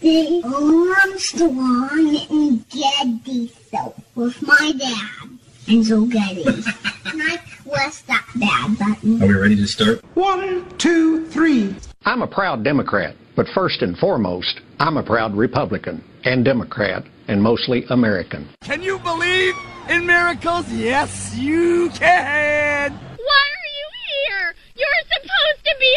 The Armstrong and Getty show with my dad and Joe Getty. and I press that bad button. Are we ready to start? One, two, three. I'm a proud Democrat, but first and foremost, I'm a proud Republican and Democrat and mostly American. Can you believe in miracles? Yes, you can. Why are you here? You're supposed to be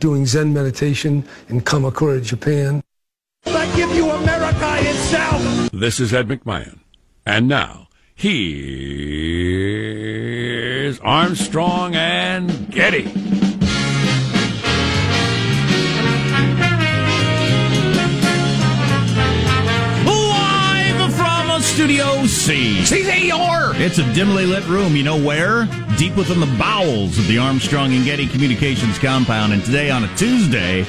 doing Zen meditation in Kamakura, Japan. I give you America itself. This is Ed McMahon. And now, here's Armstrong and Getty. Studio C. CZR! It's a dimly lit room, you know where? Deep within the bowels of the Armstrong and Getty Communications compound. And today, on a Tuesday,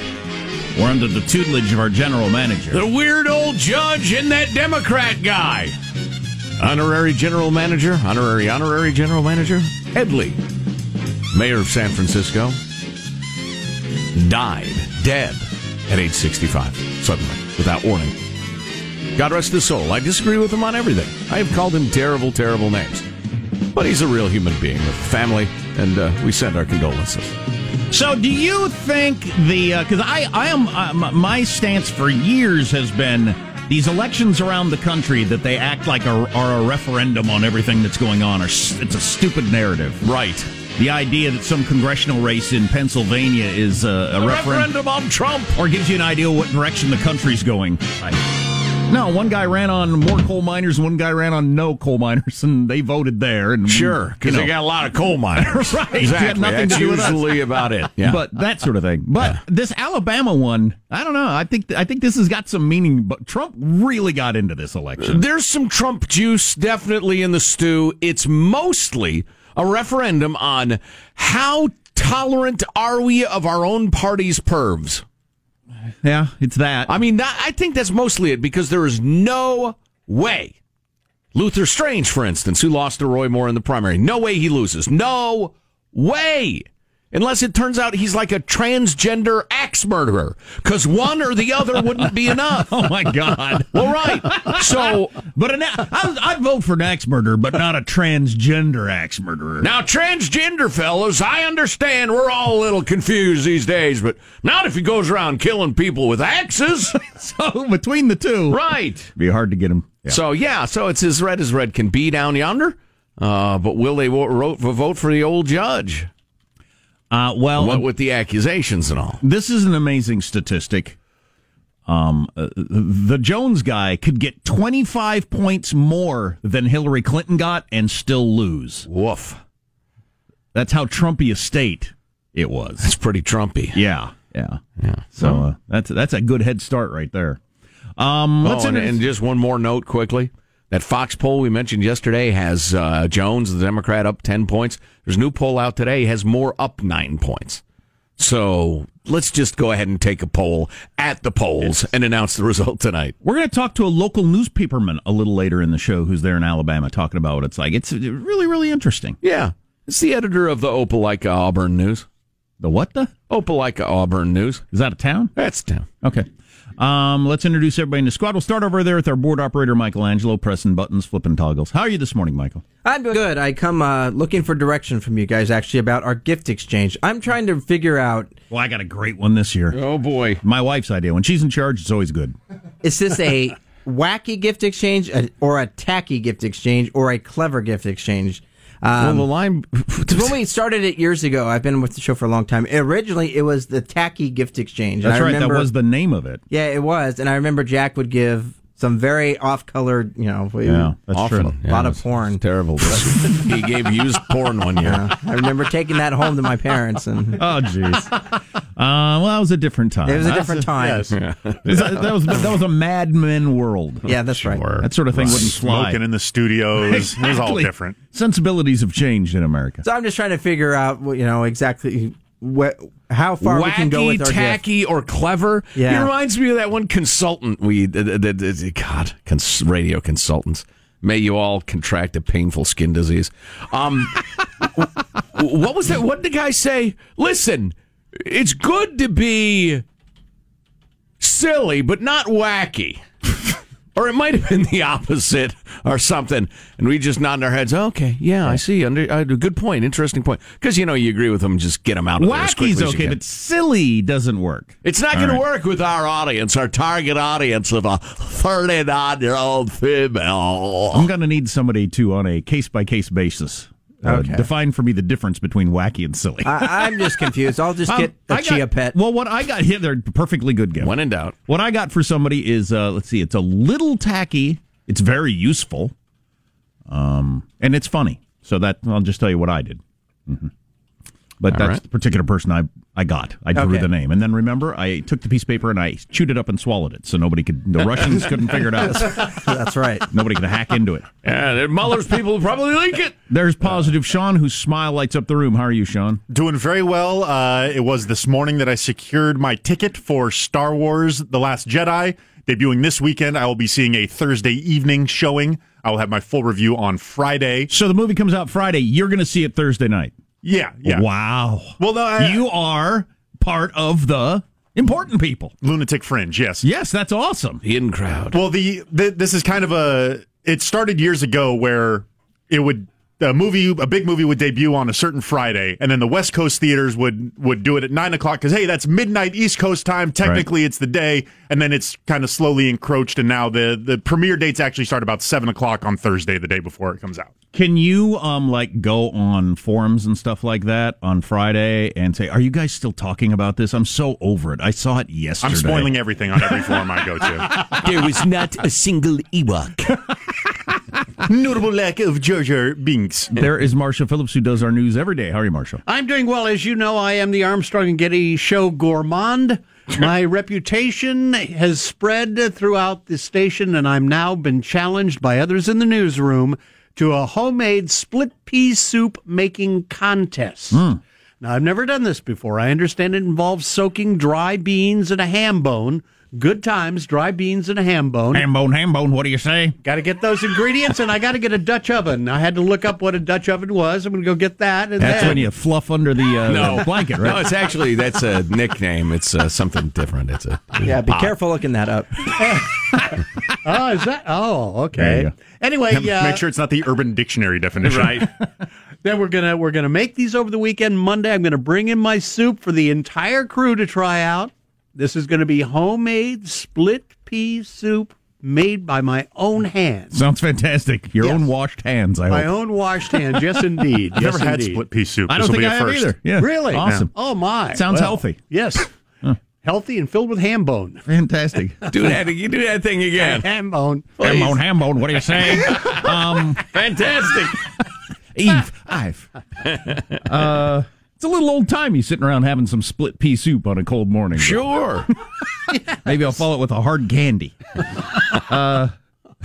we're under the tutelage of our general manager. The weird old judge and that Democrat guy. Honorary general manager, honorary honorary general manager, Ed Lee, mayor of San Francisco, died dead at age 65, suddenly, without warning. God rest his soul. I disagree with him on everything. I have called him terrible, terrible names. But he's a real human being with a family, and uh, we send our condolences. So, do you think the because uh, I I am uh, my stance for years has been these elections around the country that they act like are, are a referendum on everything that's going on. Or it's a stupid narrative, right? The idea that some congressional race in Pennsylvania is uh, a, a referendum, referendum on Trump, or gives you an idea what direction the country's going. Right. No, one guy ran on more coal miners, and one guy ran on no coal miners, and they voted there. And Sure, because you they got a lot of coal miners. right, Exactly. That's to do with us. usually about it. Yeah. But that sort of thing. But this Alabama one, I don't know. I think I think this has got some meaning. But Trump really got into this election. There's some Trump juice definitely in the stew. It's mostly a referendum on how tolerant are we of our own party's pervs. Yeah, it's that. I mean, that, I think that's mostly it because there is no way. Luther Strange, for instance, who lost to Roy Moore in the primary, no way he loses. No way. Unless it turns out he's like a transgender axe murderer, because one or the other wouldn't be enough. Oh my God! Well, right. So, but an, I'd, I'd vote for an axe murderer, but not a transgender axe murderer. Now, transgender fellas, I understand we're all a little confused these days, but not if he goes around killing people with axes. so between the two, right? It'd Be hard to get him. Yeah. So yeah, so it's as red as red can be down yonder. Uh, but will they vote, vote for the old judge? Uh, well, what with the accusations and all? This is an amazing statistic. Um, uh, the Jones guy could get 25 points more than Hillary Clinton got and still lose. Woof. That's how Trumpy a state it was. That's pretty Trumpy. Yeah, yeah, yeah. So uh, that's that's a good head start right there. Um, oh, and, and just one more note quickly. That Fox poll we mentioned yesterday has uh, Jones, the Democrat, up 10 points. There's a new poll out today, has more up nine points. So let's just go ahead and take a poll at the polls and announce the result tonight. We're going to talk to a local newspaperman a little later in the show who's there in Alabama talking about what it's like. It's really, really interesting. Yeah. It's the editor of the Opelika Auburn News. The what the? Opelika Auburn News. Is that a town? That's a town. Okay. Um, let's introduce everybody in the squad. We'll start over there with our board operator, Michelangelo, pressing buttons, flipping toggles. How are you this morning, Michael? I'm doing good. I come uh, looking for direction from you guys actually about our gift exchange. I'm trying to figure out. Well, I got a great one this year. Oh boy, my wife's idea. When she's in charge, it's always good. Is this a wacky gift exchange or a tacky gift exchange or a clever gift exchange? Um, well, the line. when we started it years ago, I've been with the show for a long time. Originally, it was the tacky gift exchange. That's right. remember- that was the name of it. Yeah, it was, and I remember Jack would give some very off-colored, you know, Yeah, that's Often. true. a lot Yeah, of porn. Terrible. he gave used porn one year. Yeah, I remember taking that home to my parents, and Oh, jeez. uh, well, that was a different time. it was a That's different time. Yes. that, was that was a Mad Men world. Yeah, that's right. That sort of thing wouldn't fly. Smoking in the studios. It was all different. Sensibilities have changed in America. So I'm just trying to figure out, what, you know, exactly what, how far Wacky, we can go with our gift. tacky, or clever. Yeah. He reminds me of that one consultant we, uh, uh, uh, God, cons- radio consultants. May you all contract a painful skin disease. Um, what was that? What did the guy say? Listen, it's good to be silly, but not wacky. Or it might have been the opposite or something. And we just nod our heads. Okay, yeah, I see. Under, uh, good point. Interesting point. Because, you know, you agree with them, just get them out of there as quickly Wacky's as you okay, can. but silly doesn't work. It's not All going to work with our audience, our target audience of a 39 year old female. I'm going to need somebody to, on a case by case basis, uh, define for me the difference between wacky and silly. I, I'm just confused. I'll just Um, get a I got- chia pet. Well, what I got here, they're perfectly good gifts. When in doubt. What I got for somebody is, uh, let's see, it's a little tacky. It's very useful, um, and it's funny. So that I'll just tell you what I did. hmm But All that's right. the particular person I I got. I drew Okay. the name, and then remember, I took the piece of paper and I chewed it up and swallowed it, so nobody could. The Russians couldn't figure it out. That's right. Nobody could hack into it. Yeah, the Mueller's people probably leak it. There's positive Sean, whose smile lights up the room. How are you, Sean? Doing very well. Uh, it was this morning that I secured my ticket for Star Wars The Last Jedi. Debuting this weekend, I will be seeing a Thursday evening showing. I will have my full review on Friday. So the movie comes out Friday. You're going to see it Thursday night. Yeah, yeah. Wow. Well, no, I, you are part of the important people. Lunatic Fringe, yes. Yes, that's awesome. The in crowd. Well, the, the this is kind of a. It started years ago where it would the movie, a big movie would debut on a certain Friday, and then the West Coast theaters would would do it at nine o'clock because hey, that's midnight East Coast time. Technically, it's the day, and then it's kind of slowly encroached, and now the the premiere dates actually start about seven o'clock on Thursday, the day before it comes out. Can you um like go on forums and stuff like that on Friday and say, "Are you guys still talking about this? I'm so over it. I saw it yesterday." I'm spoiling everything on every forum I go to. There was not a single Ewok. Notable lack of Jar Jar Binks. There is Marshall Phillips who does our news every day. How are you, Marshall? I'm doing well. As you know, I am the Armstrong and Getty Show gourmand. My reputation has spread throughout the station, and I'm now been challenged by others in the newsroom to a homemade split pea soup making contest. Hmm. Now, I've never done this before. I understand it involves soaking dry beans in a ham bone. Good times, dry beans and a ham bone. Ham bone, ham bone. What do you say? Got to get those ingredients, and I got to get a Dutch oven. I had to look up what a Dutch oven was. I'm going to go get that. And That's then, when you fluff under the, uh, No the blanket, right? No, it's actually that's a nickname. It's uh, something different. It's a Yeah, be pop. careful looking that up. oh, is that? Oh, okay. you go. Anyway, uh, Make sure it's not the Urban Dictionary definition. Right. Then we're gonna we're gonna make these over the weekend. Monday, I'm gonna bring in my soup for the entire crew to try out. This is gonna be homemade split pea soup made by my own hands. Sounds fantastic. Your Yes. own washed hands. I hope. My hope. own washed hands. Yes, indeed. I've yes, never had split pea soup. I This don't will think be I a have first. either. Yeah, Really? awesome. Oh my! Sounds Well, healthy. Yes, healthy and filled with ham bone. Fantastic. Do that. You do that thing again. Ham bone. ham bone, ham bone. What are you saying? um, Fantastic. Eve, I've. Uh, it's a little old timey sitting around having some split pea soup on a cold morning. Sure. Maybe I'll follow it with a hard candy. Uh,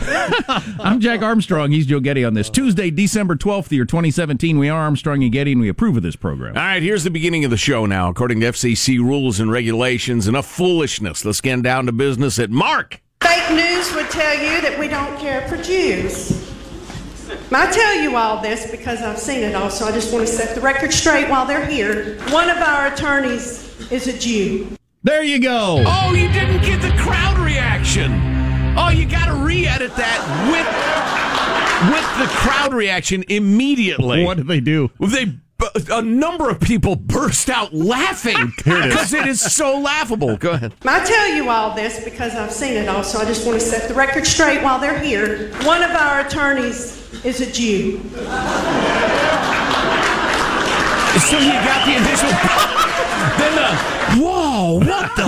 I'm Jack Armstrong. He's Joe Getty on this Tuesday, December 12th, year 2017. We are Armstrong and Getty, and we approve of this program. All right, here's the beginning of the show now. According to FCC rules and regulations, enough foolishness. Let's get down to business at Mark. Fake news would tell you that we don't care for Jews. I tell you all this because I've seen it all, so I just want to set the record straight while they're here. One of our attorneys is a Jew. There you go. Oh, you didn't get the crowd reaction. Oh, you got to re-edit that with with the crowd reaction immediately. What did they do? They a number of people burst out laughing Here it is. because it is so laughable. Go ahead. I tell you all this because I've seen it all, so I just want to set the record straight while they're here. One of our attorneys is a Jew. So you got the initial. then the whoa, what the?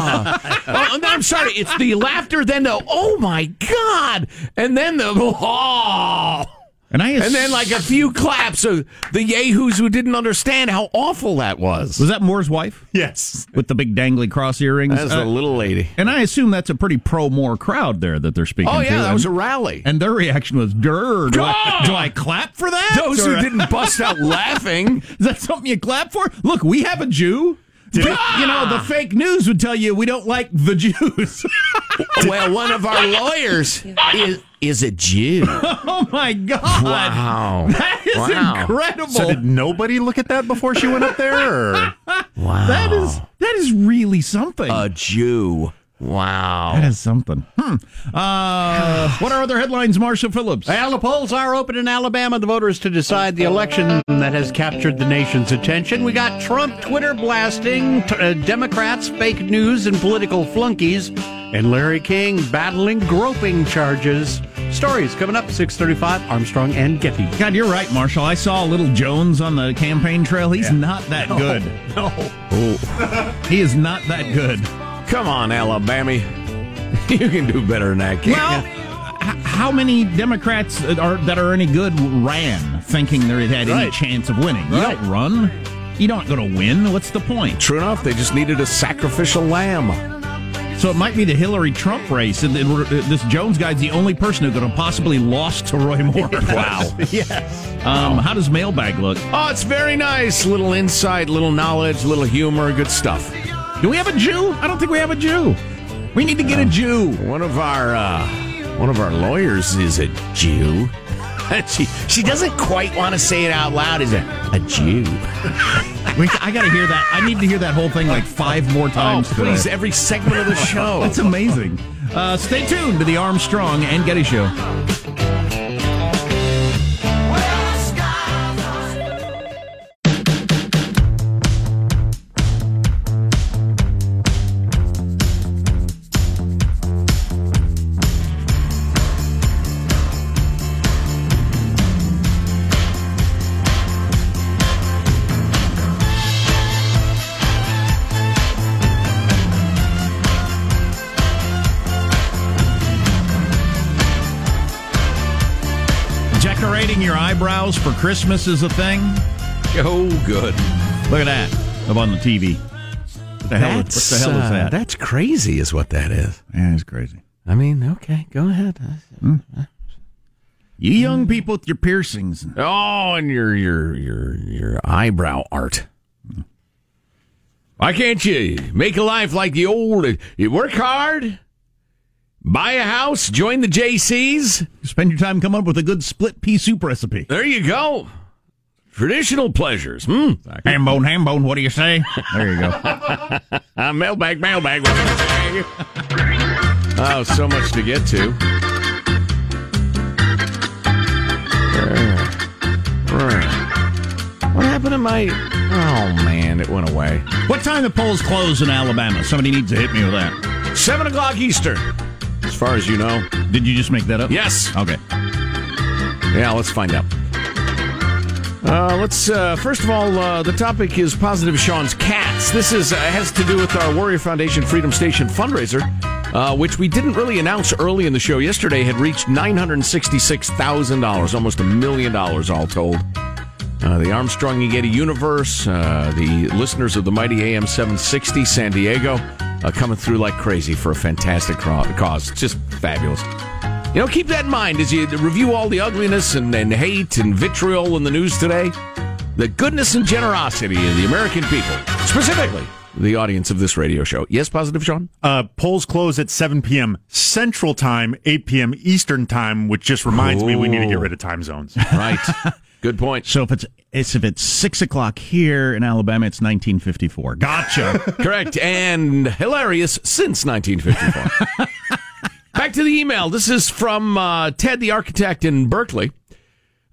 Oh, no, I'm sorry. It's the laughter, then the oh my god, and then the oh. And I And then like a few claps of the yahoos who didn't understand how awful that was. Was that Moore's wife Yes. with the big dangly cross earrings? That's Uh, a little lady. and I assume that's a pretty pro Moore crowd there that they're speaking to. Oh to. yeah, that And- was a rally. And their reaction was, "Durr, do, I, Ah! do I clap for that?" Those Or- who didn't bust out laughing. Is that something you clap for? Look, we have a Jew. But, you know, the fake news would tell you we don't like the Jews. well, one of our lawyers is is a Jew. oh my God! Wow. that is Wow. incredible. So did nobody look at that before she went up there? Or? Wow. that is that is really something. a Jew. Wow. that is something. Hmm. Uh, what are other headlines, Marshall Phillips? Well, the polls are open in Alabama. The voters to decide the election that has captured the nation's attention. We got Trump Twitter blasting, t- uh, Democrats fake news and political flunkies, and Larry King battling groping charges. Stories coming up 635 Armstrong and Getty. God, you're right, Marshall. I saw Little Jones on the campaign trail. He's not that good. No. He is not that good. Come on, Alabama. You can do better than that, can't Well, h- how many Democrats that are that are any good ran thinking they had any Right. chance of winning? You Right. don't run. You don't going to win. What's the point? True enough, they just needed a sacrificial lamb. So it might be the Hillary Trump race, and then this Jones guy's the only person who could have possibly lost to Roy Moore. Wow. yes. Um, how does mailbag look? Oh, it's very nice. Little insight, little knowledge, little humor, good stuff. Do we have a Jew? I don't think we have a Jew. We need to get a Jew. One of our uh, one of our lawyers is a Jew. she she doesn't quite want to say it out loud. Is a a Jew? We, I got to hear that. I need to hear that whole thing like five more times. Oh, times. please! today. Every segment of the show. That's amazing. Uh, stay tuned to the Armstrong and Getty Show. Eyebrows for Christmas is a thing. Oh, good. Look at that up on the TV. What the hell? What That's, the hell is uh, that? that's crazy, is what that is. Yeah, it's crazy. I mean, okay, go ahead. You young people with your piercings. Oh, and your your your your eyebrow art. Why can't you make a life like the old? You work hard, buy a house, join the JCs. Spend your time coming up with a good split pea soup recipe. There you go. Traditional pleasures. Hmm. Ham bone, ham bone. What do you say? There you go. uh, mailbag, mailbag. What do you say? oh, so much to get to. What happened to my? Oh man, it went away. What time the polls close in Alabama? Somebody needs to hit me with that. Seven o'clock Eastern. As far as you know. Did you just make that up? Yes. Okay. Yeah, let's find out. Uh, let's uh, first of all, uh, the topic is positive Sean's cats. This is uh, has to do with our Warrior Foundation Freedom Station fundraiser, uh, which we didn't really announce early in the show. Yesterday had reached nine hundred sixty-six thousand dollars, almost a million dollars all told. Uh, the Armstrong and Getty universe, uh, the listeners of the mighty AM 760 San Diego, uh, coming through like crazy for a fantastic cause. It's just fabulous. You know, keep that in mind as you review all the ugliness and, and hate and vitriol in the news today. The goodness and generosity of the American people, specifically the audience of this radio show. Yes, positive, Sean? Uh, polls close at 7 p.m. Central Time, 8 p.m. Eastern Time, which just reminds me we need to get rid of time zones. Right. Good point. So if it's, it's if it's six o'clock here in Alabama, it's 1954. Gotcha. Correct. And hilarious since 1954. Back to the email. This is from uh, Ted, the architect in Berkeley.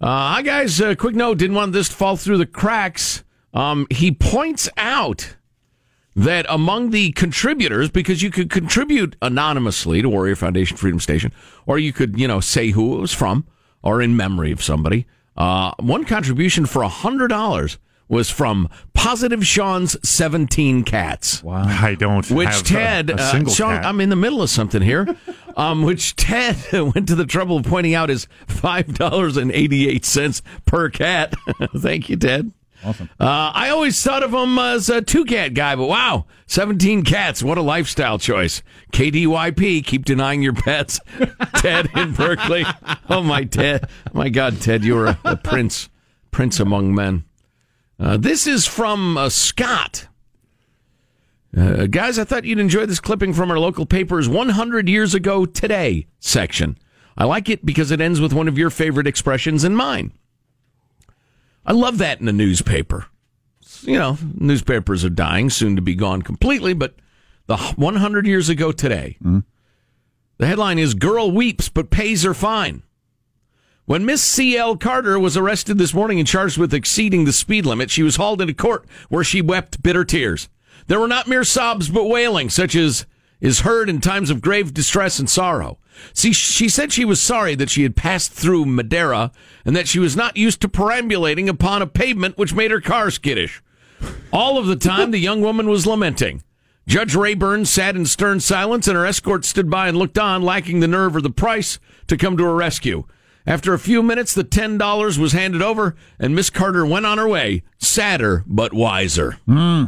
Uh, hi, guys. Uh, quick note didn't want this to fall through the cracks. Um, he points out that among the contributors, because you could contribute anonymously to Warrior Foundation Freedom Station, or you could, you know, say who it was from or in memory of somebody. Uh, one contribution for $100 was from Positive Sean's 17 Cats. Wow. I don't Which have a- Ted, a uh, single Sean, cat. I'm in the middle of something here. um, which Ted went to the trouble of pointing out is five dollars and eighty eight cents per cat. Thank you, Ted. Awesome. Uh, I always thought of him as a two cat guy, but wow, 17 cats. What a lifestyle choice. KDYP, keep denying your pets. Ted in Berkeley. Oh, my Ted. My God, Ted, you're a, a prince, prince among men. Uh, this is from uh, Scott. Uh, guys, I thought you'd enjoy this clipping from our local paper's 100 Years Ago Today section. I like it because it ends with one of your favorite expressions and mine. I love that in a newspaper. You know, newspapers are dying, soon to be gone completely, but the 100 years ago today, hmm? the headline is Girl Weeps but Pays Her Fine. When Miss C.L. Carter was arrested this morning and charged with exceeding the speed limit, she was hauled into court where she wept bitter tears. There were not mere sobs but wailing, such as is heard in times of grave distress and sorrow. See, she said she was sorry that she had passed through Madeira and that she was not used to perambulating upon a pavement which made her car skittish. All of the time, the young woman was lamenting. Judge Rayburn sat in stern silence, and her escort stood by and looked on, lacking the nerve or the price to come to her rescue. After a few minutes, the ten dollars was handed over, and Miss Carter went on her way, sadder but wiser. Hmm.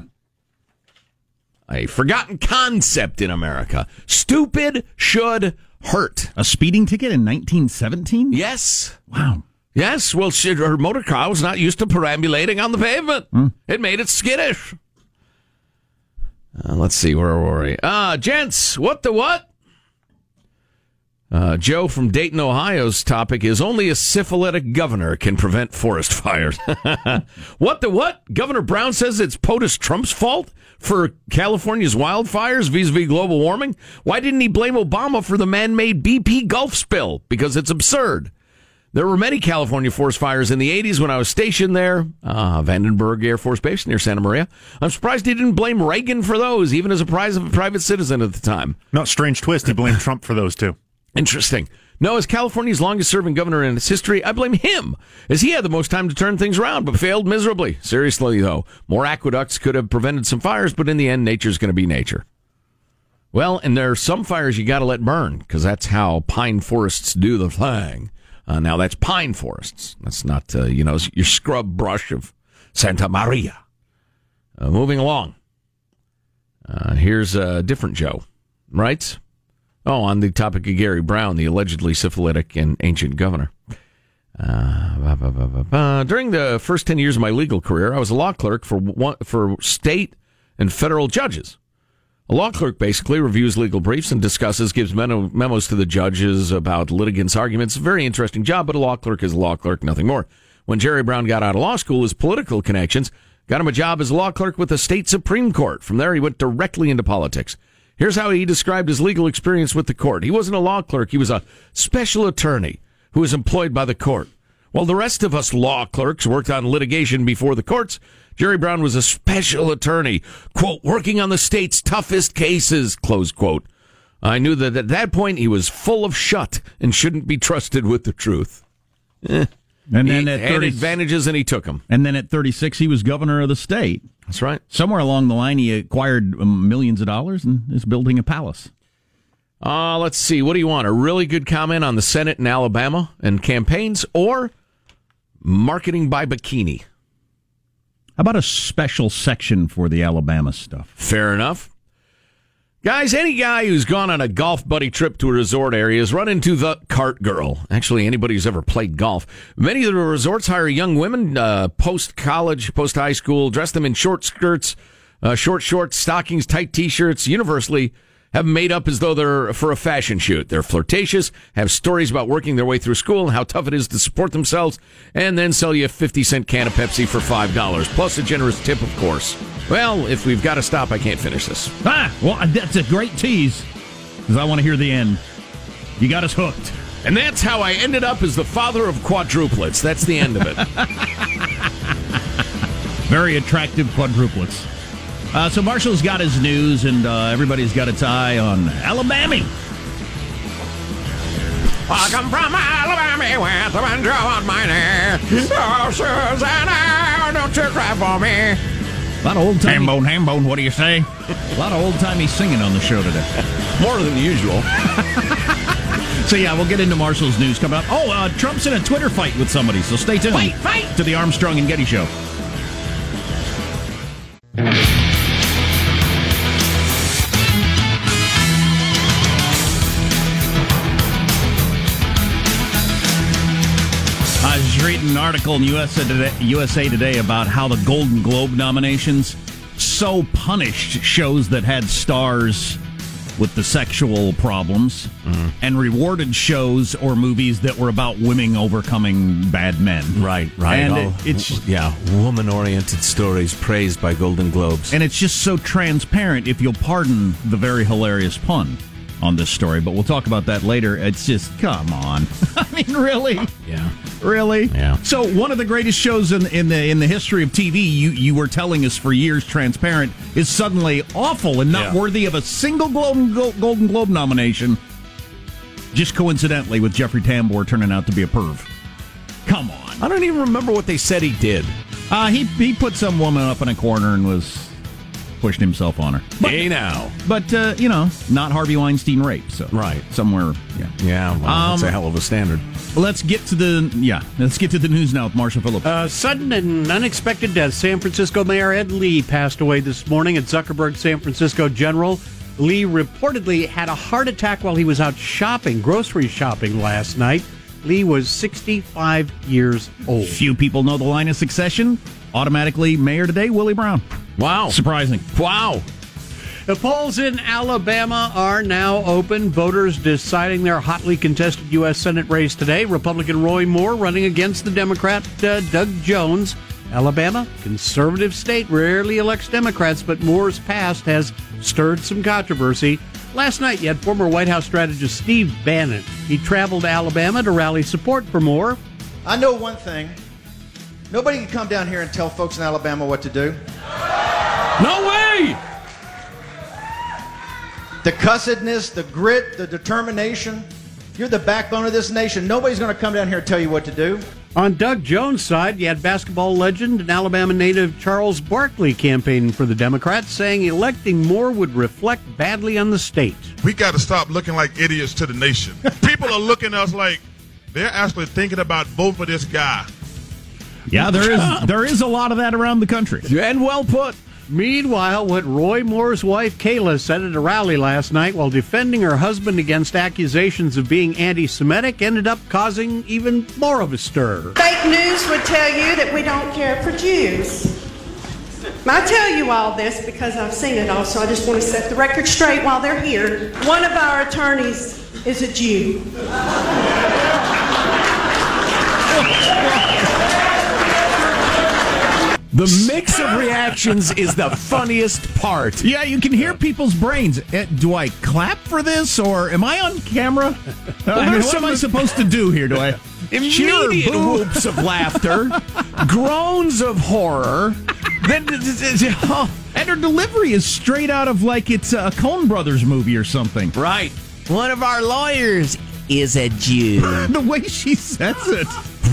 A forgotten concept in America. Stupid should hurt. A speeding ticket in 1917? Yes. Wow. Yes, well, she, her motor car was not used to perambulating on the pavement. It made it skittish. Uh, let's see, where were we? Uh, gents, what the what? Uh, Joe from Dayton, Ohio's topic is only a syphilitic governor can prevent forest fires. what the what? Governor Brown says it's POTUS Trump's fault for California's wildfires vis-a-vis global warming. Why didn't he blame Obama for the man-made BP Gulf spill? Because it's absurd. There were many California forest fires in the 80s when I was stationed there, uh, Vandenberg Air Force Base near Santa Maria. I'm surprised he didn't blame Reagan for those, even as a private citizen at the time. Not strange twist. He blamed Trump for those too. Interesting. No, as California's longest serving governor in its history, I blame him, as he had the most time to turn things around, but failed miserably. Seriously, though, more aqueducts could have prevented some fires, but in the end, nature's going to be nature. Well, and there are some fires you got to let burn, because that's how pine forests do the thing. Uh, now that's pine forests. That's not uh, you know your scrub brush of Santa Maria. Uh, moving along. Uh, here's a different Joe, right? Oh, on the topic of Jerry Brown, the allegedly syphilitic and ancient governor. Uh, ba, ba, ba, ba, ba. During the first 10 years of my legal career, I was a law clerk for one, for state and federal judges. A law clerk basically reviews legal briefs and discusses, gives memo, memos to the judges about litigants' arguments. Very interesting job, but a law clerk is a law clerk, nothing more. When Jerry Brown got out of law school, his political connections got him a job as a law clerk with the state Supreme Court. From there, he went directly into politics. Here's how he described his legal experience with the court. He wasn't a law clerk, he was a special attorney who was employed by the court. While the rest of us law clerks worked on litigation before the courts, Jerry Brown was a special attorney, quote, working on the state's toughest cases, close quote. I knew that at that point he was full of shut and shouldn't be trusted with the truth. Eh. And he then at had 30 advantages and he took them. And then at 36, he was governor of the state. That's right. Somewhere along the line, he acquired um, millions of dollars and is building a palace. Uh, let's see. What do you want? A really good comment on the Senate in Alabama and campaigns or marketing by bikini? How about a special section for the Alabama stuff? Fair enough. Guys, any guy who's gone on a golf buddy trip to a resort area has run into the cart girl. Actually, anybody who's ever played golf. Many of the resorts hire young women uh, post college, post high school, dress them in short skirts, uh, short shorts, stockings, tight t shirts, universally have made up as though they're for a fashion shoot. They're flirtatious, have stories about working their way through school and how tough it is to support themselves, and then sell you a 50 cent can of Pepsi for $5, plus a generous tip, of course. Well, if we've got to stop, I can't finish this. Ah, well, that's a great tease because I want to hear the end. You got us hooked. And that's how I ended up as the father of quadruplets. That's the end of it. Very attractive quadruplets. Uh, so Marshall's got his news, and uh, everybody's got its eye on Alabama. I come from Alabama with a banjo on my knee. Oh, Susanna, don't you cry for me. A lot of old timey. Hambone, hambone, what do you say? A lot of old timey singing on the show today. More than usual. so, yeah, we'll get into Marshall's news coming up. Oh, uh, Trump's in a Twitter fight with somebody, so stay tuned. Fight, fight! To the Armstrong and Getty Show. Reading an article in USA Today, USA Today about how the Golden Globe nominations so punished shows that had stars with the sexual problems mm-hmm. and rewarded shows or movies that were about women overcoming bad men. Right, right. And All- it- it's yeah, woman-oriented stories praised by Golden Globes. and it's just so transparent if you'll pardon the very hilarious pun on this story, but we'll talk about that later. It's just come on. I mean, really? Yeah. Really? Yeah. So one of the greatest shows in, in the in the history of TV, you you were telling us for years, transparent, is suddenly awful and not Yeah. worthy of a single Golden Golden Globe nomination. Just coincidentally, with Jeffrey Tambor turning out to be a perv. Come on. I don't even remember what they said he did. Uh, he he put some woman up in a corner and was pushing himself on her. But, hey now. but uh, you know, not Harvey Weinstein rape. So Right. somewhere. Yeah. Yeah, well, that's Um, a hell of a standard. Let's get to the yeah. Let's get to the news now with Marshall Phillips. Uh, sudden and unexpected death. San Francisco Mayor Ed Lee passed away this morning at Zuckerberg San Francisco General. Lee reportedly had a heart attack while he was out shopping, grocery shopping last night. Lee was 65 years old. Few people know the line of succession. Automatically, mayor today, Willie Brown. Wow. Surprising. Wow. The polls in Alabama are now open. Voters deciding their hotly contested U.S. Senate race today. Republican Roy Moore running against the Democrat uh, Doug Jones. Alabama, conservative state, rarely elects Democrats, but Moore's past has stirred some controversy. Last night, you had former White House strategist Steve Bannon. He traveled to Alabama to rally support for Moore. I know one thing. Nobody can come down here and tell folks in Alabama what to do. No way! The cussedness, the grit, the determination. You're the backbone of this nation. Nobody's going to come down here and tell you what to do. On Doug Jones' side, you had basketball legend and Alabama native Charles Barkley campaigning for the Democrats, saying electing Moore would reflect badly on the state. We got to stop looking like idiots to the nation. People are looking at us like they're actually thinking about voting for this guy. Yeah, there is there is a lot of that around the country. And well put. Meanwhile, what Roy Moore's wife Kayla said at a rally last night while defending her husband against accusations of being anti Semitic ended up causing even more of a stir. Fake news would tell you that we don't care for Jews. I tell you all this because I've seen it all, so I just want to set the record straight while they're here. One of our attorneys is a Jew. The mix of reactions is the funniest part. Yeah, you can hear people's brains. Eh, Do I clap for this, or am I on camera? Uh, I mean, what am I supposed to do here? Do I cheer or Immediate boo? whoops of laughter, groans of horror. Then, and her delivery is straight out of like it's a Coen Brothers movie or something. right. One of our lawyers is a Jew. the way she says it.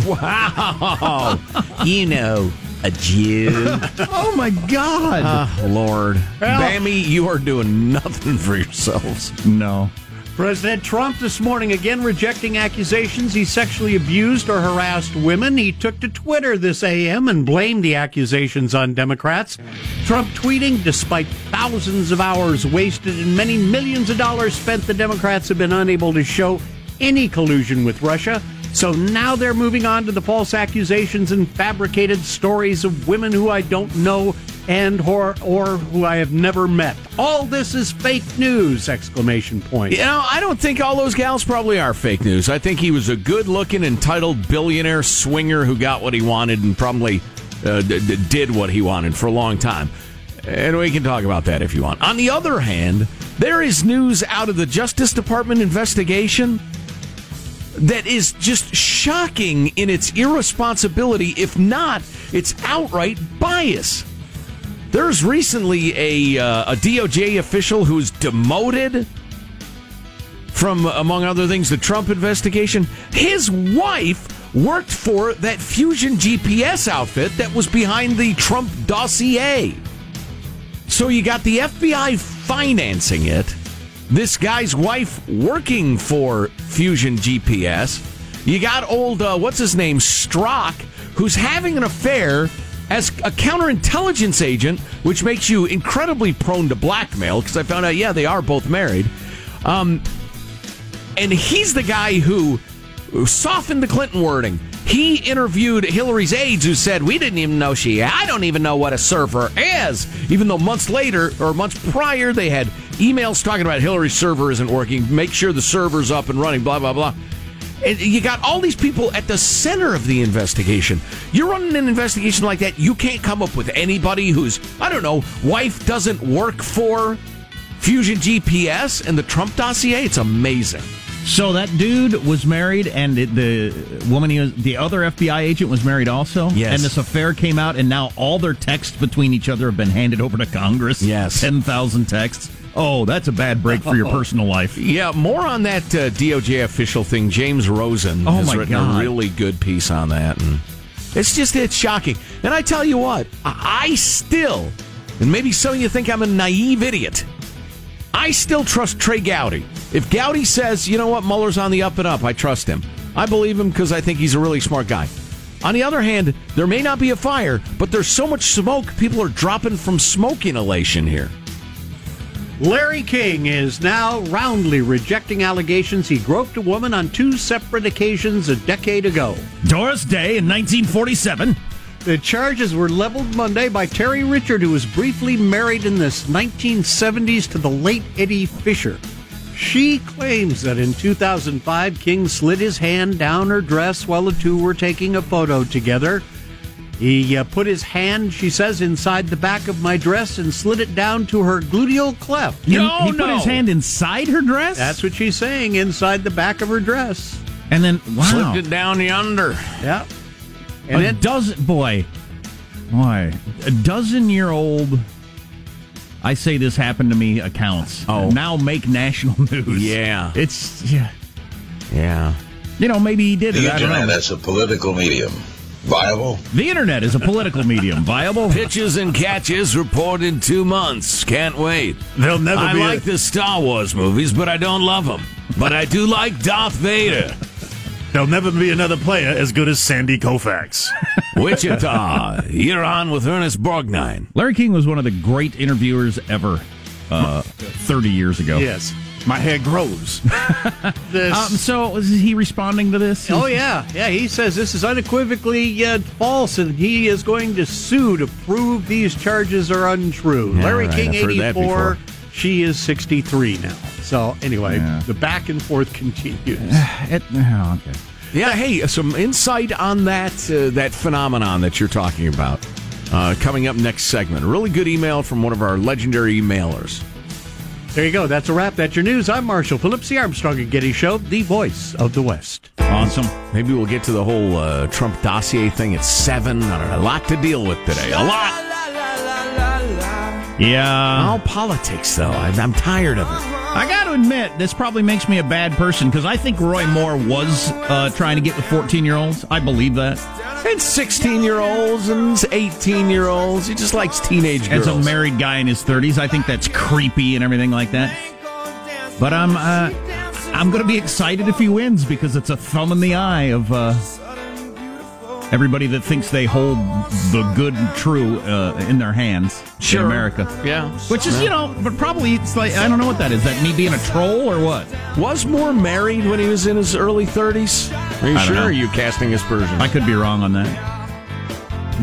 Wow. you know, a Jew. Oh my God. Oh, Lord. Well- Bammy, you are doing nothing for yourselves. no. President Trump this morning again rejecting accusations he sexually abused or harassed women. He took to Twitter this AM and blamed the accusations on Democrats. Trump tweeting, despite thousands of hours wasted and many millions of dollars spent, the Democrats have been unable to show any collusion with Russia. So now they're moving on to the false accusations and fabricated stories of women who I don't know and or, or who I have never met. All this is fake news! Exclamation point. You know, I don't think all those gals probably are fake news. I think he was a good looking, entitled billionaire swinger who got what he wanted and probably uh, d- d- did what he wanted for a long time. And we can talk about that if you want. On the other hand, there is news out of the Justice Department investigation that is just shocking in its irresponsibility, if not its outright bias. There's recently a, uh, a DOJ official who's demoted from, among other things, the Trump investigation. His wife worked for that Fusion GPS outfit that was behind the Trump dossier. So you got the FBI financing it, this guy's wife working for Fusion GPS. You got old, uh, what's his name, Strzok, who's having an affair as a counterintelligence agent, which makes you incredibly prone to blackmail, because I found out, yeah, they are both married. Um, and he's the guy who softened the Clinton wording. He interviewed Hillary's aides who said, We didn't even know she, I don't even know what a server is. Even though months later, or months prior, they had emails talking about Hillary's server isn't working, make sure the server's up and running, blah, blah, blah. And you got all these people at the center of the investigation. You're running an investigation like that, you can't come up with anybody whose, I don't know, wife doesn't work for Fusion GPS and the Trump dossier. It's amazing. So that dude was married, and it, the woman, he was, the other FBI agent, was married also. Yes. And this affair came out, and now all their texts between each other have been handed over to Congress. Yes. ten thousand texts. Oh, that's a bad break for your personal life. Yeah, more on that uh, DOJ official thing. James Rosen Oh, has written God. a really good piece on that, and it's just it's shocking. And I tell you what, I, I still, and maybe some of you think I'm a naive idiot. I still trust Trey Gowdy. If Gowdy says, you know what, Mueller's on the up and up, I trust him. I believe him because I think he's a really smart guy. On the other hand, there may not be a fire, but there's so much smoke, people are dropping from smoke inhalation here. Larry King is now roundly rejecting allegations he groped a woman on two separate occasions a decade ago. Doris Day in 1947. The charges were leveled Monday by Terry Richard, who was briefly married in the 1970s to the late Eddie Fisher. She claims that in 2005, King slid his hand down her dress while the two were taking a photo together. He uh, put his hand, she says, inside the back of my dress and slid it down to her gluteal cleft. No, He, he put his hand inside her dress. That's what she's saying, inside the back of her dress. and then wow, Slipped it down yonder. Yeah. And And a it dozen boy, boy, a dozen year old. I say this happened to me accounts. Oh. now make national news. Yeah. it's yeah. Yeah. You know, maybe he did The it. I don't internet know. as a political medium. Viable? The internet is a political medium. Viable. Pitches and catches report in two months. Can't wait. They'll never I be like a- the Star Wars movies, but I don't love them. But I do like Darth Vader. There'll never be another player as good as Sandy Koufax. Wichita, you're on with Ernest Borgnine. Larry King was one of the great interviewers ever uh, 30 years ago. Yes. My hair grows. This- Um, so is he responding to this? Oh yeah, yeah. He says this is unequivocally uh, false, and he is going to sue to prove these charges are untrue. Yeah, Larry right, King, I've heard that eighty-four. Before. She is sixty-three now. So anyway, Yeah. the back and forth continues. It- oh, okay. Yeah, hey, some insight on that uh, that phenomenon that you're talking about. Uh, coming up next segment. A really good email from one of our legendary emailers. There you go. That's a wrap. That's your news. I'm Marshall Phillips, the Armstrong and Getty Show, the voice of the West. Awesome. Maybe we'll get to the whole uh, Trump dossier thing at seven. I don't know, a lot to deal with today. A lot. Yeah. All politics, though. I, I'm tired of it. I got to admit, this probably makes me a bad person because I think Roy Moore was uh, trying to get with 14 year olds. I believe that. And 16 year olds and 18 year olds. He just likes teenage girls. As a married guy in his 30s, I think that's creepy and everything like that. But I'm uh, I'm going to be excited if he wins because it's a thumb in the eye of uh, everybody that thinks they hold the good and true uh, in their hands Sure. in America. Yeah. Which is, Yeah. you know, but probably it's like I don't know what that is. That me being a troll or what? Was Moore married when he was in his early 30s? Are you I sure? know. Or are you casting aspersions? I could be wrong on that.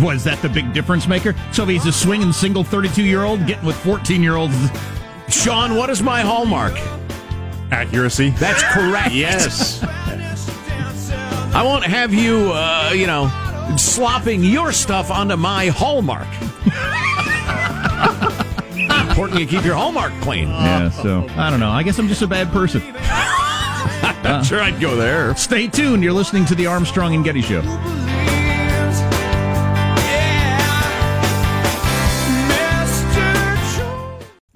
Was that the big difference maker? So if he's a swinging single 32 year old getting with 14 year olds. Sean, what is my hallmark? Accuracy. That's correct. Yes. I won't have you, uh, you know, slopping your stuff onto my hallmark. Important you keep your hallmark clean. Yeah, so I don't know. I guess I'm just a bad person. I'm sure I'd go there. Stay tuned. You're listening to the Armstrong and Getty Show.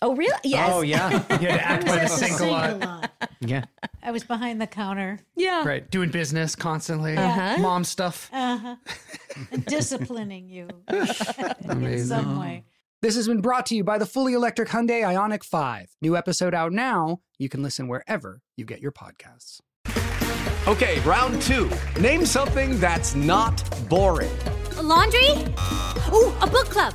Oh, really? Yes. Oh, yeah. You had to act by the sink a lot. Yeah. I was behind the counter. Yeah. Right. Doing business constantly. Uh-huh. Mom stuff. Uh-huh. Disciplining you in Amazing. some way. This has been brought to you by the fully electric Hyundai Ioniq 5. New episode out now. You can listen wherever you get your podcasts. Okay, round two. Name something that's not boring. A laundry? Ooh, a book club.